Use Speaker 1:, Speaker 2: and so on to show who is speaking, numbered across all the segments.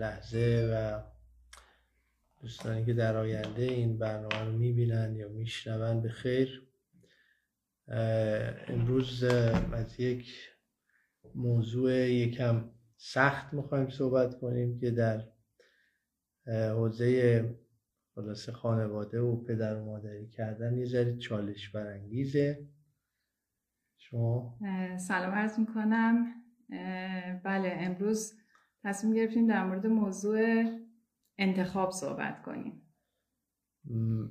Speaker 1: لحظه و دوستانی که در آینده این برنامه رو می‌بینن یا میشنون به خیر. امروز از یک موضوع یکم سخت می‌خوایم صحبت کنیم که در حوزه خلاصه خانواده و پدر و مادری کردن یه ذره چالش برانگیزه. شما؟
Speaker 2: سلام عرض می‌کنم. بله امروز تصمیم گرفتیم در مورد موضوع انتخاب صحبت کنیم.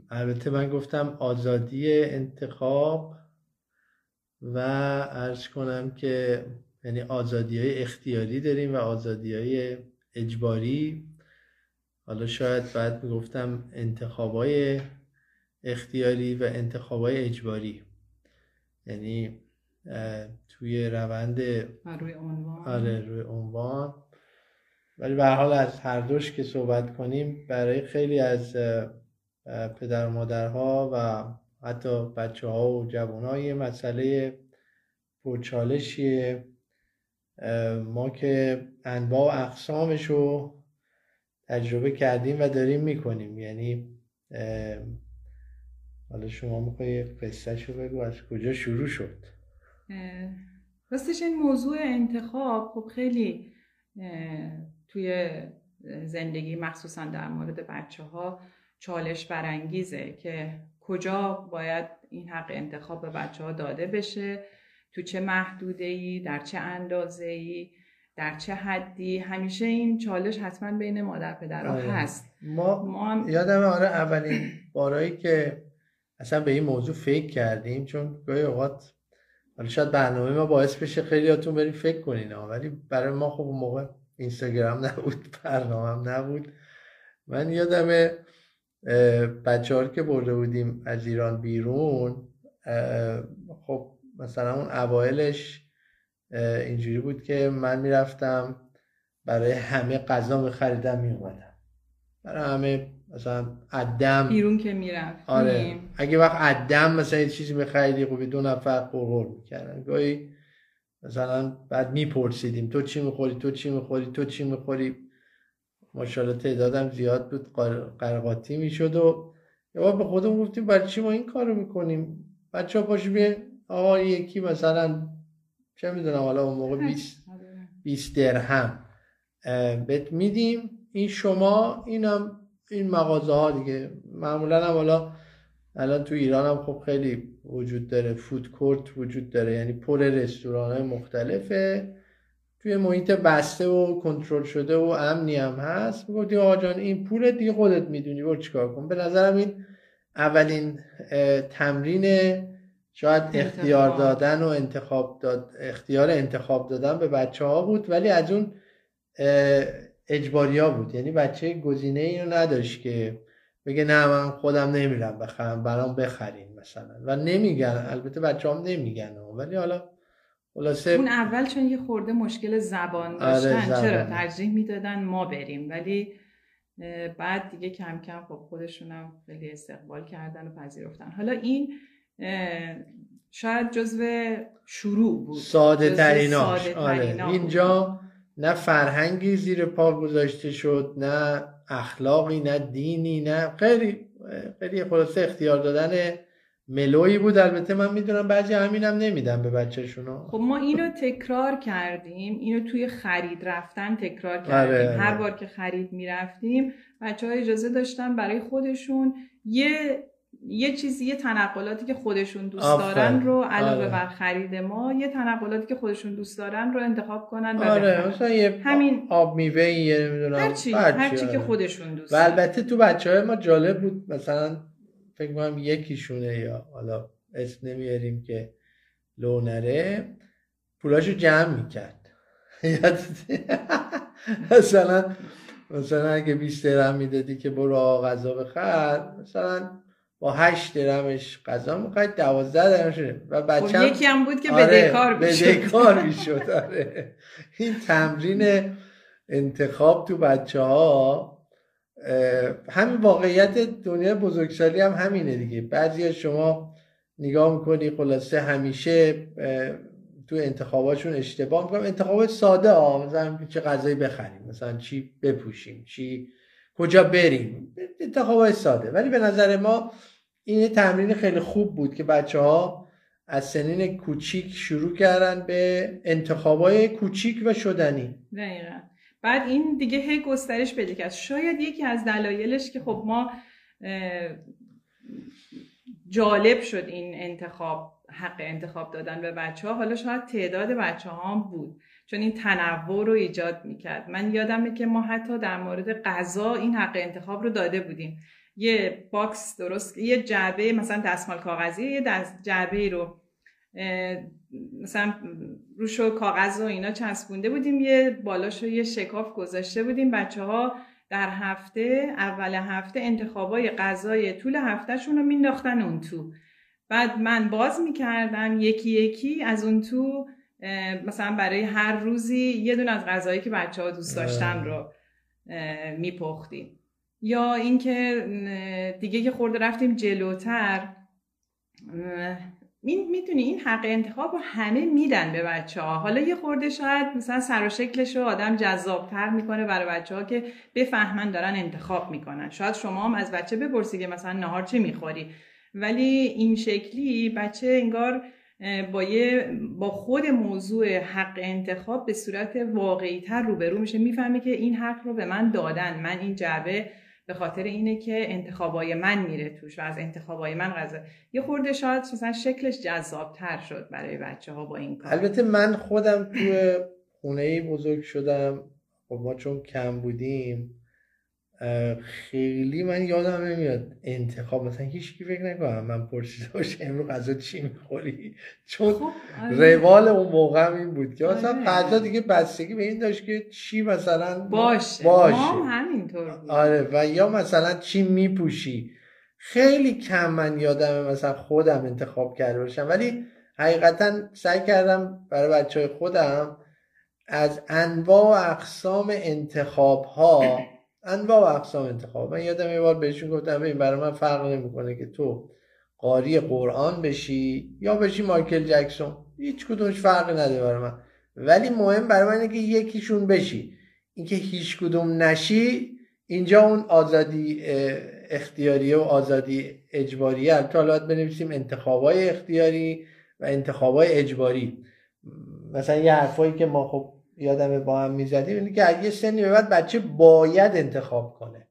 Speaker 1: البته من گفتم آزادی انتخاب و عرض کنم که یعنی آزادی های اختیاری داریم و آزادی های اجباری. حالا شاید بعد می‌گفتم انتخابای اختیاری و انتخابای اجباری. یعنی توی روند
Speaker 2: روی عنوان.
Speaker 1: آره روی عنوان. ولی به حال از هر دوش که صحبت کنیم برای خیلی از پدر و مادرها و حتی بچه ها و جوان ها مسئله پرچالشیه ما که انواع و اقسامش رو تجربه کردیم و داریم می‌کنیم. یعنی حالا شما میخوایی قصه رو بگو از کجا شروع شد؟
Speaker 2: راستش این موضوع انتخاب خب خیلی توی زندگی مخصوصا در مورد بچه ها چالش برانگیزه که کجا باید این حق انتخاب به بچه ها داده بشه تو چه محدوده ای در چه اندازه ای در چه حدی همیشه این چالش حتما بین مادر پدرها آره. هست
Speaker 1: ما, ما هم... یادم آره اولین بارایی که اصلا به این موضوع فکر کردیم چون گاهی اوقات حالا شاید برنامه ما باعث بشه خیلیاتون بریم فکر کنین ولی برای ما خب موقع اینستاگرام نبود برنامه نبود. من یادم بچه که برده بودیم از ایران بیرون خب مثلا اون اوایلش اینجوری بود که من می‌رفتم برای همه غذا میخریدم میومدم برای همه مثلا عدم.
Speaker 2: بیرون که می‌رفت.
Speaker 1: آره. اگه وقت عدم مثلا یه چیزی میخریدی خب دو نفر قرقر می‌کردن. گاهی مثلا بعد میپرسیدیم تو چی می‌خوری تو چی می‌خوری تو چی می‌خوری؟ ماشاءالله تعدادم زیاد بود قرقاتی می‌شد و یا به خودم گفتیم برای چی ما این کارو می‌کنیم؟ بچه ها پاشو بیه آقا یکی مثلا چه می‌دونم حالا اون موقع 20 20 درهم. بهت میدیم این شما اینم این مغازه ها دیگه. معمولا هم حالا الان تو ایران هم خب خیلی وجود داره. فود کورت وجود داره. یعنی پر رستوران های مختلفه. توی محیط بسته و کنترل شده و امنی هم هست. می‌گفتی آقا جان این پول دیگه خودت می‌دونی. برو چیکار کن. به نظرم این اولین تمرین شاید اختیار دادن و انتخاب داد اختیار انتخاب دادن به بچه ها بود. ولی از اون اجباری ها بود. یعنی بچه گزینه اینو نداشت که بگه نه من خودم نمیرم بخرم برام بخرین مثلا. و نمیگن البته بچه هم نمیگن ولی حالا
Speaker 2: خلاصه اون اول چون یه خورده مشکل زبان آره، داشتن آره چرا ترجیح می‌دادن ما بریم ولی بعد دیگه کم کم خب خودشونم خیلی استقبال کردن و پذیرفتن. حالا این شاید جزو شروع بود.
Speaker 1: ساده تریناش آره. اینجا نه فرهنگی زیر پا گذاشته شد نه اخلاقی نه دینی نه خیلی خیلی خلاصه اختیار دادن ملوی بود. البته من می‌دونم بعضی همینم نمیدم به بچهشونو.
Speaker 2: خب ما اینو تکرار کردیم اینو توی خرید رفتن تکرار آره، کردیم. هر آره. بار که خرید می‌رفتیم بچه ها اجازه داشتن برای خودشون یه یه چیزی یه تنقلاتی که خودشون دوست دارن رو علاوه آره. بر خرید ما یه تنقلاتی که خودشون دوست دارن رو انتخاب کنن و
Speaker 1: آره مثلا یه همین آب میوه یه نمی‌دونم
Speaker 2: هرچی هرچی که آره. خودشون دوست
Speaker 1: و البته تو بچه های ما جالب بود مثلا فکر کنم یکیشونه یا حالا اسم نمیاریم که لونره پولاشو جمع می‌کرد مثلا مثلا اگه 20 درهم می‌دادی که برو غذا بخر مثلا با هشت درمش غذا می‌خواید دوازده درم شده و بچه
Speaker 2: هم... یکی هم بود که آره بدهکار
Speaker 1: می‌شد. بدهکار می‌شد آره. این تمرین انتخاب تو بچه ها همین واقعیت دنیا بزرگسالی هم همینه دیگه. بعضی شما نگاه می‌کنی خلاصه همیشه تو انتخاباشون اشتباه می‌کنم. انتخاب ساده ها مثلا چه غذایی بخریم مثلا چی بپوشیم چی کجا بریم؟ انتخاب ساده. ولی به نظر ما این تمرین خیلی خوب بود که بچه ها از سنین کوچیک شروع کردن به انتخابای کوچیک و شدنی.
Speaker 2: دقیقا. بعد این دیگه هی گسترش پیدا کرد. شاید یکی از دلایلش که خب ما جالب شد این انتخاب حق انتخاب دادن به بچه ها حالا شاید تعداد بچه ها هم بود. چون این تنوع رو ایجاد می‌کرد. من یادمه که ما حتی در مورد غذا این حق انتخاب رو داده بودیم. یه box درست یه جعبه مثلا دستمال کاغذی یه دست جعبه رو مثلا روشو کاغذ و اینا چسبونده بودیم یه بالاشو یه شکاف گذاشته بودیم. بچه ها در هفته اول هفته انتخابای غذای طول هفتهشون رو مینداختن اون تو. بعد من باز می‌کردم یکی یکی از اون تو مثلا برای هر روزی یه دون از غذایی که بچه ها دوست داشتن رو میپختیم. یا اینکه دیگه که خورده رفتیم جلوتر می‌تونی این حق انتخاب رو همه میدن به بچه ها حالا یه خورده شاید مثلا سر و شکلش رو آدم جذابتر می‌کنه برای بچه ها که بفهمن دارن انتخاب می‌کنن. شاید شما هم از بچه بپرسی که مثلا نهار چه می‌خوری؟ ولی این شکلی بچه انگار با, با خود موضوع حق انتخاب به صورت واقعی تر روبرو میشه. می‌فهمه که این حق رو به من دادن. من این جعبه به خاطر اینه که انتخابای من میره توش و از انتخابای من غذا. یه خورده شاید مثلا شکلش جذابتر شد برای بچه ها با این کار.
Speaker 1: البته من خودم تو خونه بزرگ شدم. خب ما چون کم بودیم خیلی من یادم نمیاد انتخاب مثلا هیچ کی فکر نکنم من پرسیده باشه امروز غذا چی می‌خوری چون خب آره. روال اون موقع این بود که مثلا آره. غذا دیگه بستگی به این داشت که چی مثلا
Speaker 2: باشه باشه ما همینطور بود.
Speaker 1: آره و یا مثلا چی میپوشی خیلی کم من یادم مثلا خودم انتخاب کرده باشم ولی حقیقتا سعی کردم برای بچه های خودم از انواع و اقسام انتخاب ها انواع و اقسام انتخاب. من یادم یه بار بهشون گفتم این برای من فرق نمی‌کنه که تو قاری قرآن بشی یا بشی مایکل جکسون. هیچ کدومش فرقی نداره برای من. ولی مهم برای من اینه که یکیشون بشی. اینکه هیچ کدوم نشی اینجا اون آزادی اختیاریه و آزادی اجباریه البته حالا بنویسیم انتخابای اختیاری و انتخابای اجباری. مثلا یه حرفایی که ما خب یادم با هم می‌زدیم اینه که اگه سنی به بعد بچه باید انتخاب کنه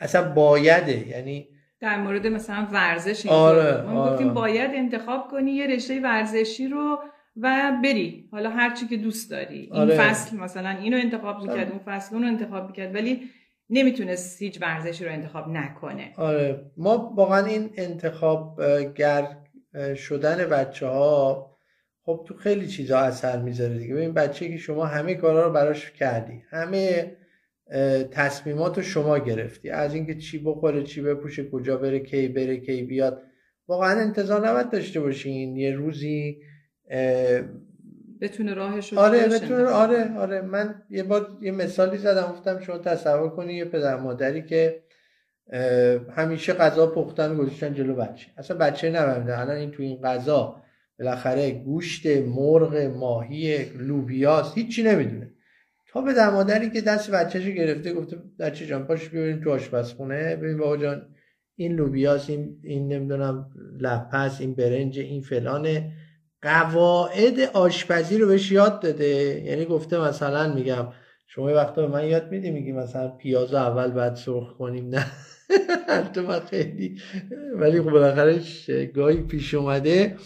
Speaker 1: اصلا بایده یعنی
Speaker 2: در مورد مثلا ورزش
Speaker 1: آره,
Speaker 2: ما آره. گفتیم باید انتخاب کنی یه رشته ورزشی رو و بری حالا هر چی که دوست داری این آره. فصل مثلا اینو انتخاب می‌کرد آره. اون فصل اونو انتخاب می‌کرد ولی نمی‌تونست هیچ ورزشی رو انتخاب نکنه
Speaker 1: آره ما واقعا این انتخاب گر شدن بچه ها خب تو خیلی چیزا اثر می‌ذاره دیگه. ببین بچه که شما همه کارا رو براش کردی همه تصمیمات رو شما گرفتی. از اینکه چی بخوره چی بپوشه کجا بره کی بره کی بیاد. واقعا انتظار نباید داشته باشین یه روزی
Speaker 2: بتونه راهش رو
Speaker 1: آره بتونه آره آره. من یه بار یه مثالی زدم گفتم شما تصور کنی یه پدر مادری که همیشه غذا پختن گذاشتن جلو بچه. اصلا بچه نمیده الان این تو این غذا بالاخره گوشت مرغ ماهی لوبیاست هیچی نمی‌دونه. تا به در که دست بچهشو گرفته گفته بچه جان پاش ببینیم تو آشپزخونه. ببین بابا جان این لوبیاس این این نمی‌دونم لپس این برنج این فلانه قواعد آشپزی رو بهش یاد داده. یعنی گفته مثلا میگم شما وقتا به من یاد میدی میگی مثلا پیاز اول بعد سرخ کنیم. نه. تو خیلی ولی خب بالاخره گاهی پیش اومده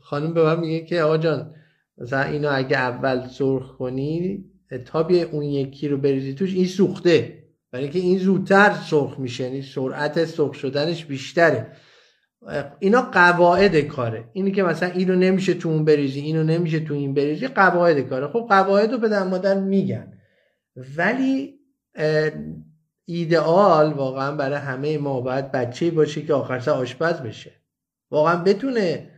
Speaker 1: خانم به من میگه که آقا جان مثلا اینو اگه اول سرخ کنی تا بیا اون یکی رو بریزی توش این سوخته. برای که این زودتر سرخ میشه یعنی سرعت سرخ شدنش بیشتره. اینا قواعد کاره. اینی که مثلا اینو نمیشه تو اون بریزی اینو نمیشه تو این بریزی قواعد کاره. خب قواعد رو به مادر میگن. ولی ایدئال واقعا برای همه ما باید بچه باشه که آخر آشپز بشه. واقعا بتونه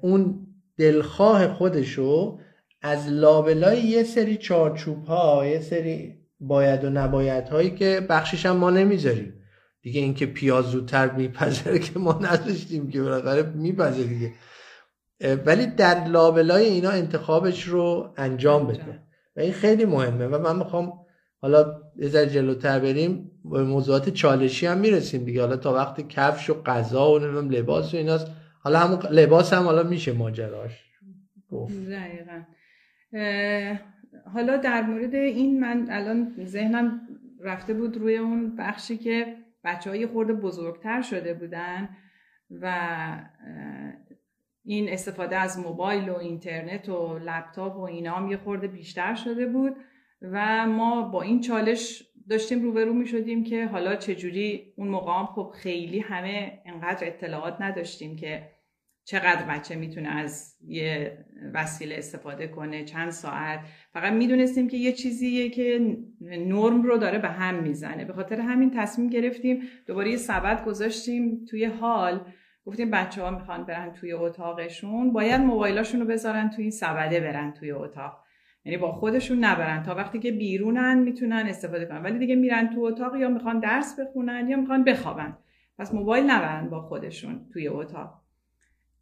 Speaker 1: اون دلخواه خودشو از لابلای یه سری چارچوب ها یه سری باید و نباید هایی که بخشش هم ما نمی‌ذاریم. دیگه اینکه پیاز زودتر میپذره که ما نداشتیم که بالاخره میپذه دیگه. ولی در لابلای اینا انتخابش رو انجام. بده. و این خیلی مهمه و من می‌خوام حالا یه ذره جلوتر بریم به موضوعات چالشی هم می‌رسیم دیگه. حالا تا وقت کفش و غذا و نمی‌دونم لباس و ایناست. حالا همون لباس هم حالا میشه ماجراش.
Speaker 2: گفت. حالا در مورد این من الان ذهنم رفته بود روی اون بخشی که بچه های خورده بزرگتر شده بودن و این استفاده از موبایل و اینترنت و لپتاپ و اینا هم یه خورده بیشتر شده بود و ما با این چالش داشتیم روبرو می شدیم که حالا چجوری اون موقع خب خیلی همه انقدر اطلاعات نداشتیم که چقدر بچه می‌تونه از یه وسیله استفاده کنه چند ساعت. فقط می‌دونستیم که یه چیزیه که نرم رو داره به هم می‌زنه. به خاطر همین تصمیم گرفتیم دوباره یه سبد گذاشتیم توی حال. گفتیم بچه ها می‌خوان برن توی اتاقشون. باید موبایلاشون رو بذارن توی این سبده برن توی اتاق. یعنی با خودشون نبرن. تا وقتی که بیرونن می‌تونن استفاده کنن. ولی دیگه میرن تو اتاق یا می‌خوان درس بخونن یا می‌خوان بخوابن. پس موبایل نبرن با خودشون توی اتاق.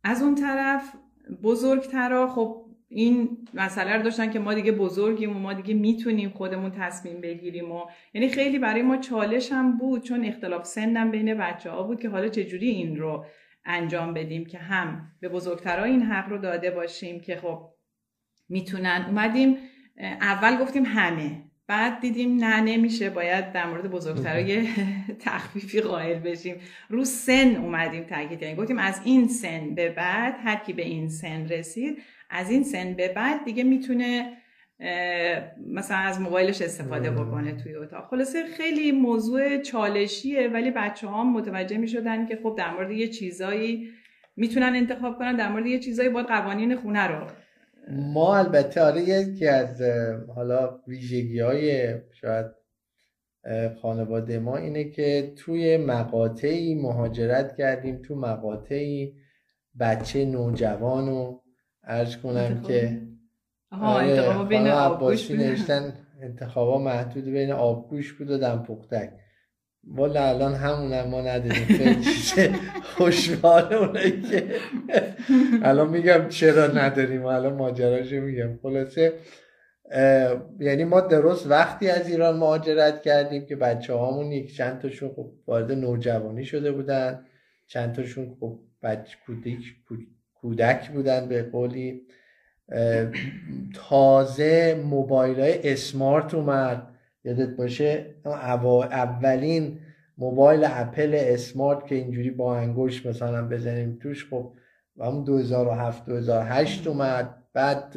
Speaker 2: از اون طرف بزرگترا خب این مسئله رو داشتن که ما دیگه بزرگیم و ما دیگه می‌تونیم خودمون تصمیم بگیریم و یعنی خیلی برای ما چالش هم بود چون اختلاف سنم بین بچه ها بود که حالا چجوری این رو انجام بدیم که هم به بزرگترها این حق رو داده باشیم که خب می‌تونن. اومدیم اول گفتیم همه. بعد دیدیم نه نمیشه. باید در مورد بزرگترای تخفیفی قائل بشیم. رو سن اومدیم تاکید. کردیم گفتیم از این سن به بعد هر کی به این سن رسید از این سن به بعد دیگه می‌تونه مثلا از موبایلش استفاده بکنه توی اتاق. خلاصه خیلی موضوع چالشیه ولی بچه ها متوجه می شدن که خب در مورد یه چیزایی می‌تونن انتخاب کنن در مورد یه چیزایی باید قوانین خونه رو
Speaker 1: ما البته آره یکی از حالا ویژگی های شاید خانواده ما اینه که توی مقاطعی مهاجرت کردیم تو مقاطعی بچه نوجوان رو ارز کنم که
Speaker 2: آها انتخابا بین آبگوش
Speaker 1: نوشتن انتخابا محدود بین آبگوش بود و دمپختک. والا الان همون ما خیلی چیز خوشحال اونایی که. الان میگم چرا نداریم؟ الان ماجراشو میگم. خلاصه یعنی ما درست وقتی از ایران مهاجرت کردیم که بچه هامون یک چند تاشون خب وارد نوجوانی شده بودن. چند تاشون خب بچه کودک, کودک بودن به قولی. تازه موبایل های اسمارت اومد. یادت باشه اولین موبایل اپل اسمارت که اینجوری با انگوش مثلا بزنیم توش خب و همون 2007 2008 اومد. بعد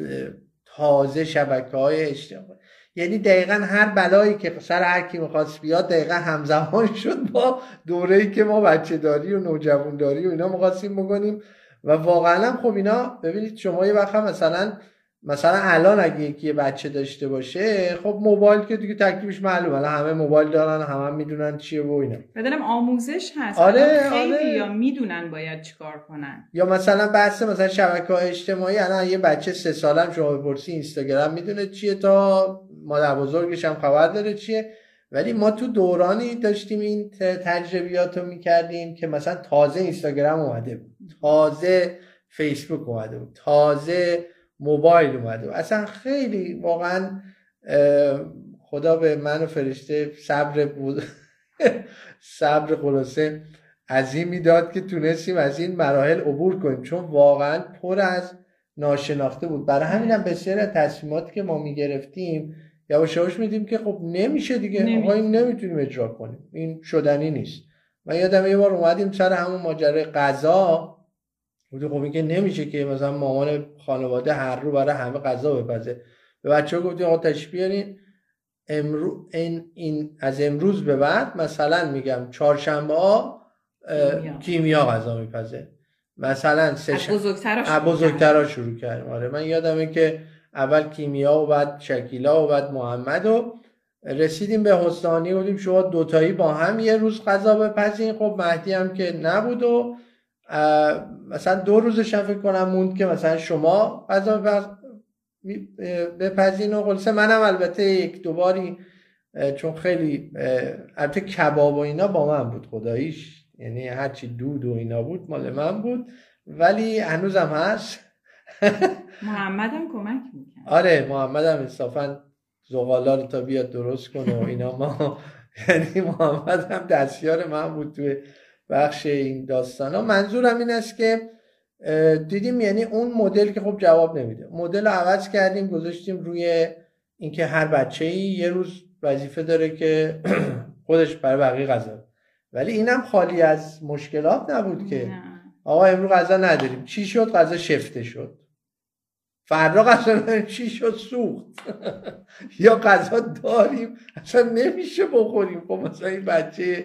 Speaker 1: تازه شبکه های اجتماعی. یعنی دقیقا هر بلایی که سر هر کی می‌خواست بیاد دقیقا همزمان شد با دوره ای که ما بچه داری و نوجوان داری و اینا می‌خواستیم بکنیم. و واقعا خب اینا ببینید شما یه وقت مثلا مثلا الان اگه یکی بچه داشته باشه خب موبایل که دیگه تکلیفش معلومه. الان همه موبایل دارن همه هم می‌دونن چیه و اینا.
Speaker 2: بدنم آموزش هست.
Speaker 1: آره
Speaker 2: خیلی
Speaker 1: آره.
Speaker 2: یا می‌دونن باید چیکار کنن.
Speaker 1: یا مثلا بحث مثلا شبکه های اجتماعی الان یه بچه سه سالم شما بپرسی اینستاگرام می‌دونه چیه تا مادر بزرگش هم خبر داره چیه. ولی ما تو دورانی داشتیم این تجربیات رو می‌کردیم که مثلا تازه اینستاگرام اومده بود. تازه فیسبوک اومده بود. تازه موبایل اومده. اصلا خیلی واقعا خدا به من و فرشته صبر بود. صبر خلاصه عظیمی داد که تونستیم از این مراحل عبور کنیم. چون واقعا پر از ناشناخته بود. برای همینم بسیار از تصمیماتی که ما می‌گرفتیم یواش یواش میدیم که خب نمیشه دیگه. نمی. آقا این نمی‌تونیم اجرا کنیم. این شدنی نیست. من یادم یه بار اومدیم سر همون ماجرای غذا بودی خب این که نمیشه که مثلا مامان خانواده هر رو برای همه غذا بپزه. به بچه ها گفتیم آقا بیارین امرو این, این از امروز به بعد مثلا میگم چهارشنبه ها کیمیا. غذا میپزه. مثلا
Speaker 2: سه بزرگترا
Speaker 1: بزرگترا شروع کردیم. آره من یادمه که اول کیمیا و بعد شکیلا و بعد محمد و رسیدیم به حسانی بودیم شما دوتایی با هم یه روز غذا بپزین. خب مهدی هم که نبود و مثلا دو روزش هم فکر کنم موند که مثلا شما غذا بپزین و خلاصه منم البته یک دوباری چون خیلی البته کباب و اینا با من بود خداییش. یعنی هرچی دود و اینا بود مال من بود. ولی هنوزم هست.
Speaker 2: محمدم کمک می‌کنه
Speaker 1: آره محمدم انصافا زغالا رو تا بیاد درست کنه و اینا. ما یعنی محمد هم دستیار من بود توی بخش این داستان ها منظورم این است که دیدیم یعنی اون مدل که خب جواب نمیده. مدل رو عوض کردیم گذاشتیم روی اینکه هر بچه ای یه روز وظیفه داره که خودش برای بقیه غذا. ولی اینم خالی از مشکلات نبود که. آقا امروز غذا نداریم. چی شد؟ غذا شفته شد. فردا غذا چی شد؟ سوخت. یا غذا داریم؟ اصلا نمیشه بخوریم. خب مثلا این بچه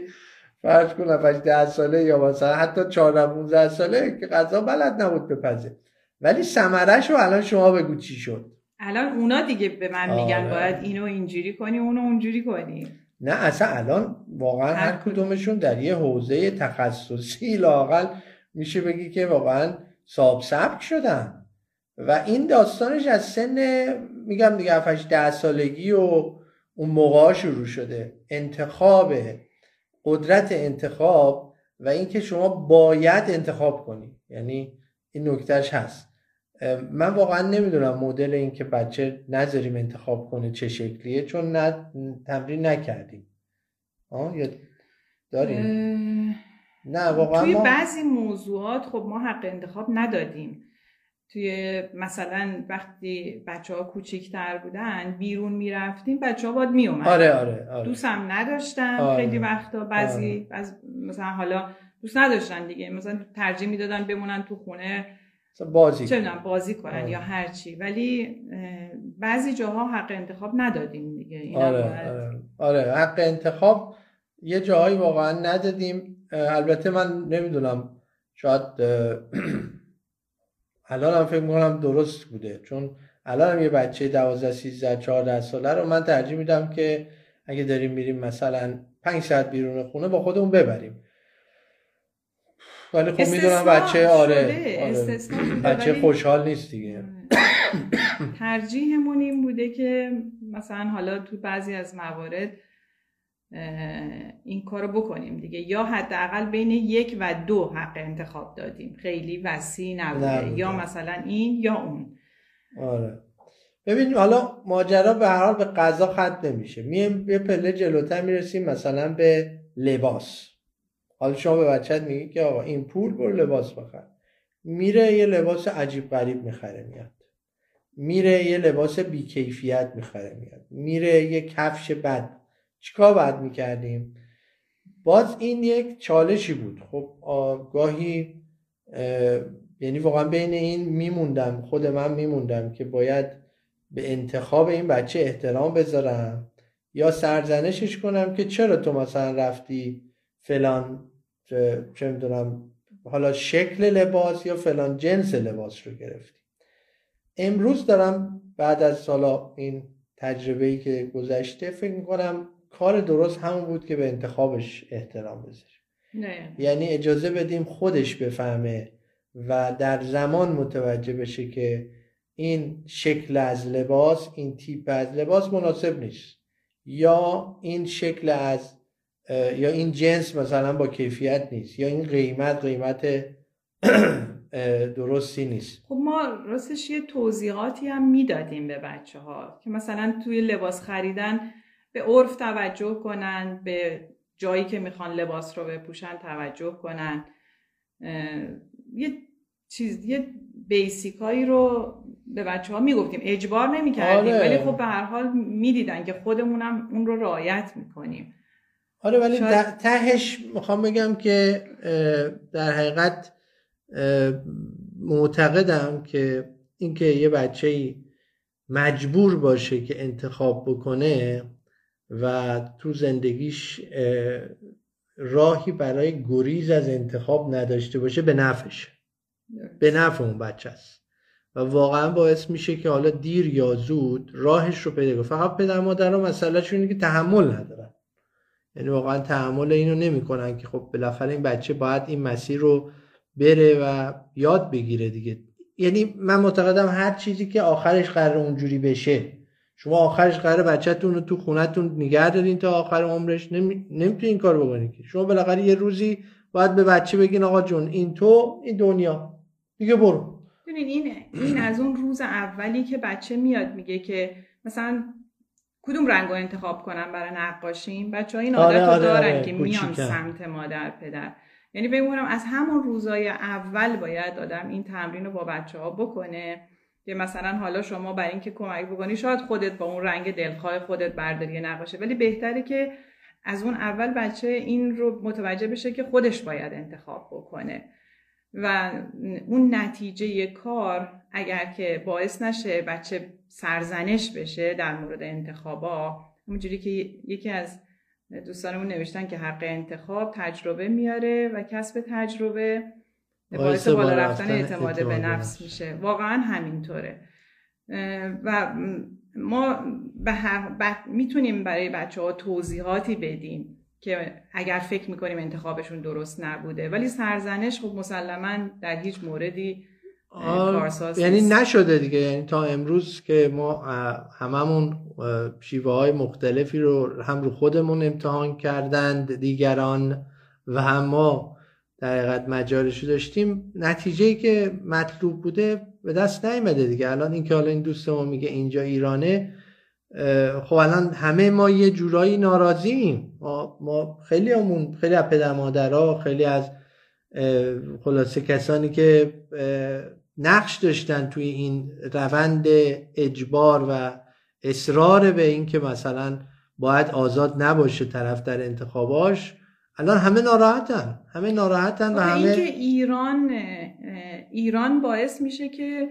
Speaker 1: فرض کن 8 ده ساله یا مثلا حتی 14 15 ساله که غذا بلد نبود بپزه. ولی ثمرش رو الان شما بگو چی شد.
Speaker 2: الان اونا دیگه به من میگن آره. باید اینو اینجوری کنی اونو اونجوری کنی.
Speaker 1: نه اصلا الان واقعا هر, هر کدومشون در یه حوزه تخصصی لاقل میشه بگی که واقعا صاحب سبک شدن. و این داستانش از سن میگم دیگه 7 ده سالگی و اون موقع شروع شده. انتخاب قدرت انتخاب و اینکه شما باید انتخاب کنی. یعنی این نکتهش هست. من واقعا نمی‌دونم مدل این که بچه نذاریم انتخاب کنه چه شکلیه چون نه تمرین نکردیم. آه یا داریم؟
Speaker 2: نه واقعا توی بعضی موضوعات خب ما حق انتخاب ندادیم. توی مثلا وقتی بچه ها کوچیکتر بودن بیرون می‌رفتیم بچه ها باید میومد
Speaker 1: آره آره, آره.
Speaker 2: دوستم نداشتن آره. خیلی وقتا بعضی آره. مثلا حالا دوست نداشتن دیگه مثلا ترجیح می‌دادن بمونن تو خونه
Speaker 1: بازی
Speaker 2: چه بازی کنن آره. یا هر چی ولی بعضی جاها حق انتخاب ندادیم دیگه
Speaker 1: آره, آره. آره حق انتخاب یه جاهایی واقعا ندادیم البته من نمی‌دونم شاید الان هم فکر می‌کنم درست بوده. چون الان هم یه بچه 12 13 14 ساله رو من ترجیح میدم که اگه داریم میریم مثلا 5 ساعت بیرون خونه با خودمون ببریم. ولی خب می‌دونم بچه آره, آره. بچه خوشحال نیست دیگه.
Speaker 2: ترجیحمون این بوده که مثلا حالا تو بعضی از موارد این کارو بکنیم دیگه. یا حداقل بین یک و دو حق انتخاب دادیم. خیلی وسیع نبوده. یا مثلا این یا اون.
Speaker 1: آره. ببین حالا ماجرا به هر حال به قضا ختم نمیشه. میم یه پله جلوتر می‌رسیم مثلا به لباس. حالا شما به بچت میگی که آقا این پول برو لباس بخر. میره یه لباس عجیب غریب می‌خره میاد. میره یه لباس بیکیفیت می‌خره میاد. میره یه کفش بد. چیکار باید می‌کردیم؟ باز این یک چالشی بود. خب گاهی یعنی واقعا بین این میموندم خود من میموندم که باید به انتخاب این بچه احترام بذارم یا سرزنشش کنم که چرا تو مثلا رفتی فلان چه می‌دونم حالا شکل لباس یا فلان جنس لباس رو گرفتی. امروز دارم بعد از سالا این تجربه که گذشته فکر می‌کنم کار درست همون بود که به انتخابش احترام بذاریم. یعنی اجازه بدیم خودش بفهمه و در زمان متوجه بشه که این شکل از لباس این تیپ از لباس مناسب نیست. یا این شکل از یا این جنس مثلا با کیفیت نیست یا این قیمت قیمت درستی نیست.
Speaker 2: خب ما راستش یه توضیحاتی هم می‌دادیم به بچه ها که مثلا توی لباس خریدن به عرف توجه کنن به جایی که می‌خوان لباس رو بپوشن توجه کنن. یه چیز یه بیسیکایی رو به بچه ها می‌گفتیم. اجبار نمی‌کردیم آره. ولی خب به هر حال می‌دیدن که خودمونم اون رو رعایت می‌کنیم.
Speaker 1: آره ولی شاید... تهش می‌خوام بگم که در حقیقت معتقدم که اینکه یه بچه مجبور باشه که انتخاب بکنه و تو زندگیش راهی برای گریز از انتخاب نداشته باشه به نفعش. به نفع اون بچه است. و واقعا باعث میشه که حالا دیر یا زود راهش رو پیدا کنه. فقط پدر مادر ها مسئله که تحمل ندارن. یعنی واقعا تحمل اینو نمی‌کنن که خب بالاخره این بچه باید این مسیر رو بره و یاد بگیره دیگه. یعنی من معتقدم هر چیزی که آخرش قرار اونجوری بشه شما آخرش قرار بچهتون رو تو خونتون نگه دارین تا آخر عمرش. نمی... نمی‌تونین این کار بکنید که. شما بالاخره یه روزی باید به بچه بگین آقا جون این تو این دنیا. دیگه برو.
Speaker 2: این این از اون روز اولی که بچه میاد میگه که مثلا کدوم رنگ رو انتخاب کنم برای نقاشیم؟ بچه ها این عادت رو آره، دارن آره، که میان سمت مادر پدر. یعنی بگم از همون روزای اول باید آدم این تمرین رو با بچه ها بکنه. که مثلا حالا شما برای اینکه کمک بکنی شاید خودت با اون رنگ دلخواه خودت برداری نقاشه ولی بهتره که از اون اول بچه این رو متوجه بشه که خودش باید انتخاب بکنه. و اون نتیجه کار اگر که باعث نشه بچه سرزنش بشه در مورد انتخابا اونجوری که یکی از دوستانمون نوشتن که حق انتخاب تجربه میاره و کسب تجربه. باعث بالا رفتن اعتماد به نفس میشه. واقعا همینطوره. و ما می‌تونیم برای بچه ها توضیحاتی بدیم که اگر فکر می‌کنیم انتخابشون درست نبوده. ولی سرزنش خب مسلما در هیچ موردی کارساز
Speaker 1: یعنی نشده دیگه. یعنی تا امروز که ما هممون شیوه های مختلفی رو هم رو خودمون امتحان کردند دیگران و هم ما در حقیقت مجالشو داشتیم. نتیجه که مطلوب بوده به دست نیمده دیگه. الان این که حالا این دوست ما میگه اینجا ایرانه خب الان همه ما یه جورایی ناراضیم. ما, ما خیلی همون خیلی از پدر مادرها خیلی از خلاصه کسانی که نقش داشتن توی این روند اجبار و اصرار به اینکه مثلا باید آزاد نباشه طرف در انتخاباش. الان همه ناراحتن. همه ناراحتن و همه
Speaker 2: اینکه ایران ایران باعث میشه که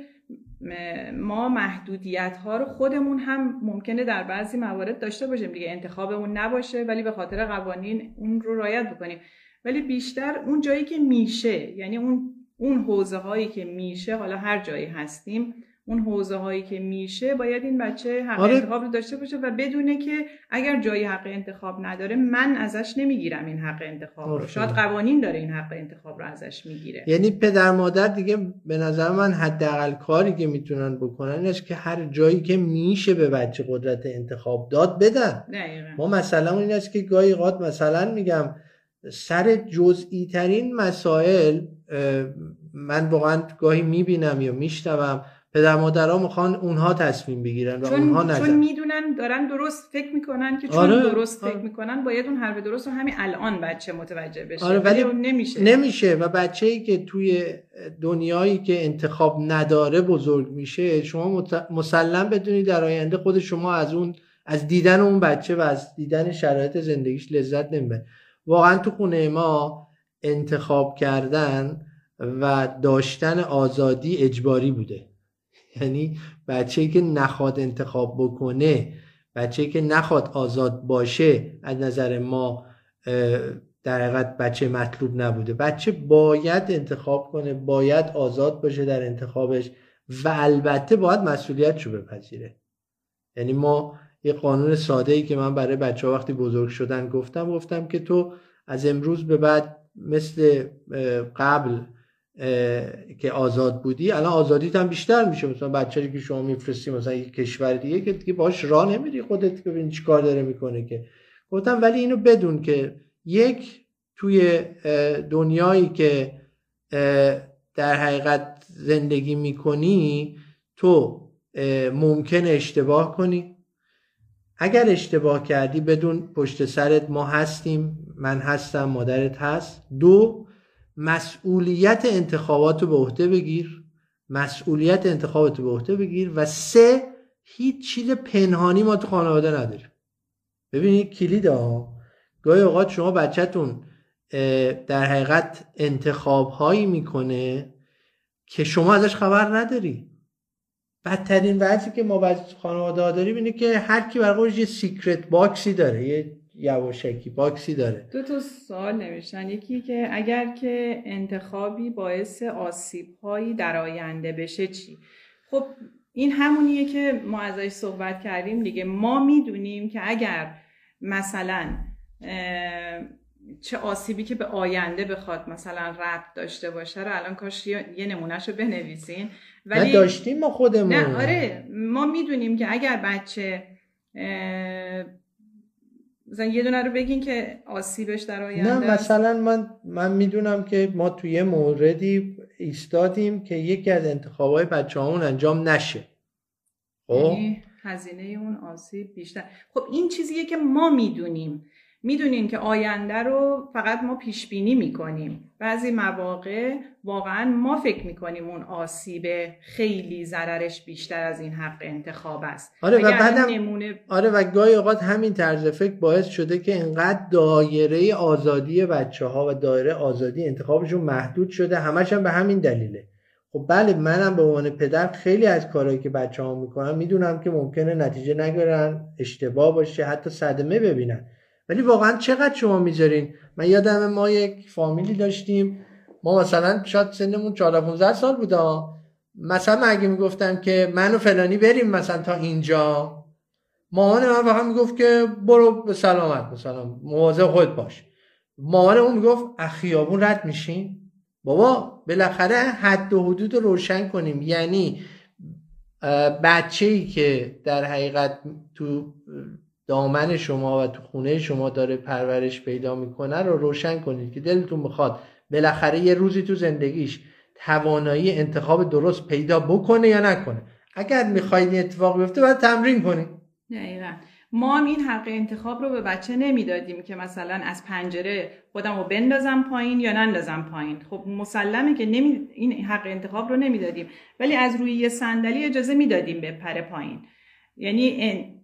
Speaker 2: ما محدودیت ها رو خودمون هم ممکنه در بعضی موارد داشته باشیم. دیگه انتخابمون نباشه ولی به خاطر قوانین اون رو رعایت بکنیم. ولی بیشتر اون جایی که میشه یعنی اون اون حوزه هایی که میشه حالا هر جایی هستیم اون حوزه هایی که میشه باید این بچه حق آره. انتخاب رو داشته باشه و بدونه که اگر جایی حق انتخاب نداره من ازش نمی‌گیرم این حق انتخاب رو. شاید قوانین داره این حق انتخاب رو ازش می‌گیره.
Speaker 1: یعنی پدر مادر دیگه به نظر من حداقل کاری که می‌تونن بکنن اینش که هر جایی که میشه به بچه قدرت انتخاب داد بدن. ما مثلا این است که گاهی قاد مثلا میگم سر جزئی ترین مسائل من واقعا گاهی می‌بینم یا میشنوم پدر مادرها می‌خوان اونها تصمیم بگیرن و
Speaker 2: چون
Speaker 1: اونها نجن.
Speaker 2: چون می‌دونن دارن درست فکر می‌کنن که چون آره، درست آره. فکر می‌کنن باید اون حرف درست رو همین الان بچه متوجه بشه
Speaker 1: آره ولی نمیشه نمیشه و بچه ای که توی دنیایی که انتخاب نداره بزرگ میشه شما مسلم بدونید در آینده خود شما از اون از دیدن اون بچه و از دیدن شرایط زندگیش لذت نمی‌بره واقعا تو خونه ما انتخاب کردن و داشتن آزادی اجباری بوده یعنی بچه که نخواد انتخاب بکنه بچه که نخواد آزاد باشه از نظر ما در حقیقت بچه مطلوب نبوده. بچه باید انتخاب کنه باید آزاد باشه در انتخابش و البته باید مسئولیت رو بپذیره. یعنی ما یه قانون ساده ای که من برای بچه وقتی بزرگ شدن گفتم گفتم که تو از امروز به بعد مثل قبل که آزاد بودی الان آزادیت هم بیشتر میشه. مثلا بچه‌ای که شما میفرستی مثلا یک کشور دیگه که دیگه باش راه نمیری خودت که ببین چیکار داره می‌کنه که. گفتم ولی اینو بدون که یک توی دنیایی که در حقیقت زندگی می‌کنی تو ممکن اشتباه کنی. اگر اشتباه کردی بدون پشت سرت ما هستیم من هستم مادرت هست. دو مسئولیت انتخابات رو به عهده بگیر مسئولیت انتخابات رو به عهده بگیر و سه هیچ چیز پنهانی ما تو خانواده نداریم. ببینید کلید ها گاهی اوقات شما بچهتون در حقیقت انتخاب هایی می‌کنه که شما ازش خبر نداری. بدترین وضعی که ما باید خانواده داریم اینه که هر کی برای یه secret box ی داره یه یواشکی box ی داره.
Speaker 2: دو تا سوال نوشتن. یکی که اگر که انتخابی باعث آسیب هایی در آینده بشه چی؟ خب این همونیه که ما ازش صحبت کردیم دیگه. ما می‌دونیم که اگر مثلا چه آسیبی که به آینده بخواد مثلا ربط داشته باشه رو الان کاش یه نمونهش رو بنویسین.
Speaker 1: ولی داشتیم ما خودمون.
Speaker 2: نه آره. ما می‌دونیم که اگر بچه مثلا یه دونه رو بگین که آسیبش در آینده
Speaker 1: نه مثلا من من می‌دونم که ما توی موردی ایستادیم که یکی از انتخابای بچه همون انجام نشه.
Speaker 2: خب؟ یعنی هزینه اون آسیب بیشتر. خب این چیزیه که ما می‌دونیم. می‌دونین که آینده رو فقط ما پیش بینی می‌کنیم. بعضی مواقع واقعا ما فکر می‌کنیم اون آسیب خیلی ضررش بیشتر از این حق انتخاب است.
Speaker 1: آره و بعدم نمونه... آره و گاهی اوقات همین طرز فکر باعث شده که اینقدر دایره آزادی بچه ها و دایره آزادی انتخابشون محدود شده. همش هم به همین دلیله. خب بله منم به عنوان پدر خیلی از کارهایی که بچه ها می‌کنن می‌دونم که ممکنه نتیجه نگیرن اشتباه باشه حتی صدمه ببینن. ولی واقعا چقدر شما می‌ذارین؟ من یادم ما یک فامیلی داشتیم. ما مثلا شاید سنمون 14 15 سال بودا. مثلا من اگه می‌گفتم که من و فلانی بریم مثلا تا اینجا مامان من فقط می‌گفت که برو به سلامت مثلا مواظب خود باش. مامان اون می‌گفت اخیابون رد میشین؟ بابا بالاخره حد و حدود رو روشن کنیم. یعنی بچه ای که در حقیقت تو دامن شما و تو خونه شما داره پرورش پیدا می‌کنه رو روشن کنید که دلتون می‌خواد بالاخره یه روزی تو زندگیش توانایی انتخاب درست پیدا بکنه یا نکنه. اگر می‌خواید این اتفاق بیفته باید تمرین کنید.
Speaker 2: دقیقا. ما هم این حق انتخاب رو به بچه نمی‌دادیم که مثلا از پنجره خودم رو بندازم پایین یا نندازم پایین. خب مسلمه که نمی... این حق انتخاب رو نمی‌دادیم. ولی از روی یه صندلی اجازه می‌دادیم به پر پایین. یعنی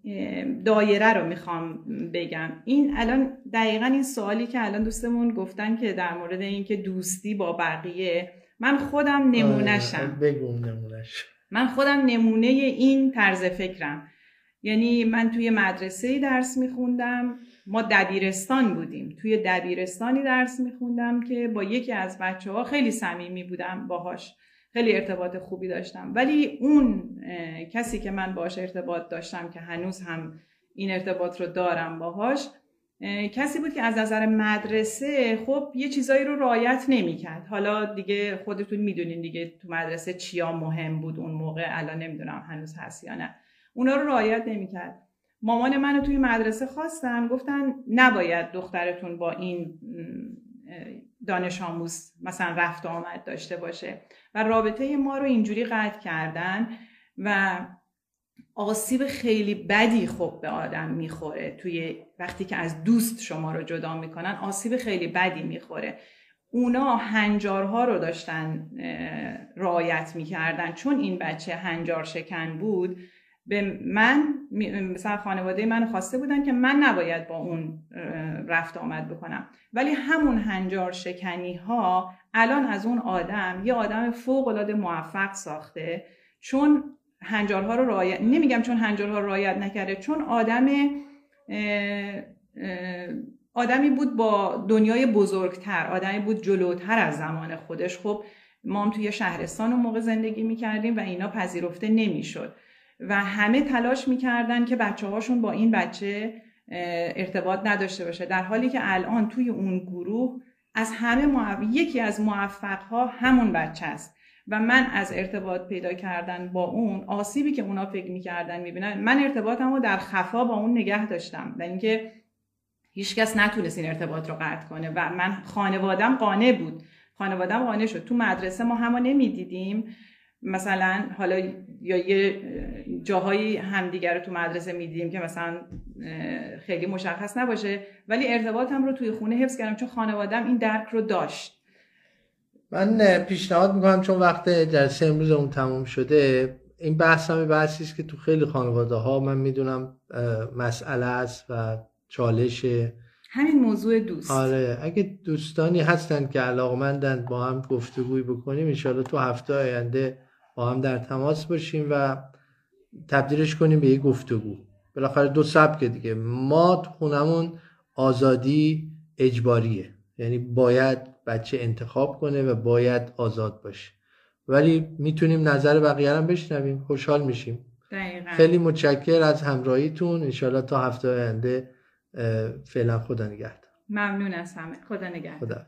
Speaker 2: دایره رو می‌خوام بگم. این الان دقیقا این سوالی که الان دوستمون گفتن که در مورد اینکه دوستی با بقیه من خودم نمونهشم.
Speaker 1: بگو نمونهش.
Speaker 2: من خودم نمونه این طرز فکرم. یعنی من توی مدرسه درس میخوندم ما دبیرستان بودیم. توی دبیرستانی درس میخوندم که با یکی از بچه ها خیلی صمیمی بودم باهاش. خیلی ارتباط خوبی داشتم. ولی اون کسی که من باش ارتباط داشتم که هنوز هم این ارتباط رو دارم باهاش کسی بود که از نظر مدرسه خب یه چیزایی رو رعایت نمی‌کرد. حالا دیگه خودتون می‌دونین دیگه تو مدرسه چیا مهم بود اون موقع الان نمی‌دونم هنوز هست یا نه. اونا رو رعایت نمی‌کرد. مامان منو توی مدرسه خواستن گفتن نباید دخترتون با این دانش آموز مثلا رفت آمد داشته باشه. و رابطه ما رو اینجوری قطع کردن و آسیب خیلی بدی خب به آدم می‌خوره. توی وقتی که از دوست شما رو جدا می‌کنن آسیب خیلی بدی می‌خوره. اونا هنجارها رو داشتن رعایت می‌کردن. چون این بچه هنجار شکن بود به من مثلا خانواده من خواسته بودن که من نباید با اون رفت آمد بکنم. ولی همون هنجار شکنی ها الان از اون آدم یه آدم فوق العاده موفق ساخته. چون هنجارها رو رعایت نمیگم چون هنجارها رو رعایت نکرده چون آدم آدمی بود با دنیای بزرگتر آدمی بود جلوتر از زمان خودش. خب ما هم توی شهرستان اون موقع زندگی می‌کردیم و اینا پذیرفته نمی‌شد. و همه تلاش می‌کردن که بچه هاشون با این بچه ارتباط نداشته باشه. در حالی که الان توی اون گروه از همه یکی از موفق ها همون بچه است. و من از ارتباط پیدا کردن با اون آسیبی که اونا فکر می‌کردن می‌بینن من ارتباطم رو در خفا با اون نگه داشتم. و اینکه هیچکس نتونست این ارتباط رو قطع کنه. و من خانوادم قانع بود. خانوادم قانع شد. تو مدرسه ما همه نمی‌دیدیم. مثلا حالا یا یه جاهایی همدیگر رو تو مدرسه می‌دیدیم که مثلا خیلی مشخص نباشه ولی ارتباطم رو توی خونه حفظ کردم چون خانوادم این درک رو داشت.
Speaker 1: من پیشنهاد می‌کنم چون وقت جلسه امروز اون تموم شده این بحث هم بحثی است که تو خیلی خانواده ها من می‌دونم مسئله است و چالش
Speaker 2: همین موضوع دوست.
Speaker 1: آره اگه دوستانی هستن که علاقمندن با هم گفتگوی بکنیم انشالله تو هفته آینده با هم در تماس باشیم و تبدیلش کنیم به یه گفتگو. بالاخره دو سبک دیگه. ما تو خونمون آزادی اجباریه. یعنی باید بچه انتخاب کنه و باید آزاد باشه. ولی می‌تونیم نظر بقیه هم بشنویم. خوشحال میشیم.
Speaker 2: دقیقا.
Speaker 1: خیلی متشکر از همراهیتون. انشالله تا هفته آینده فعلا خدا نگهدار.
Speaker 2: ممنون از همه. خدا نگهدار.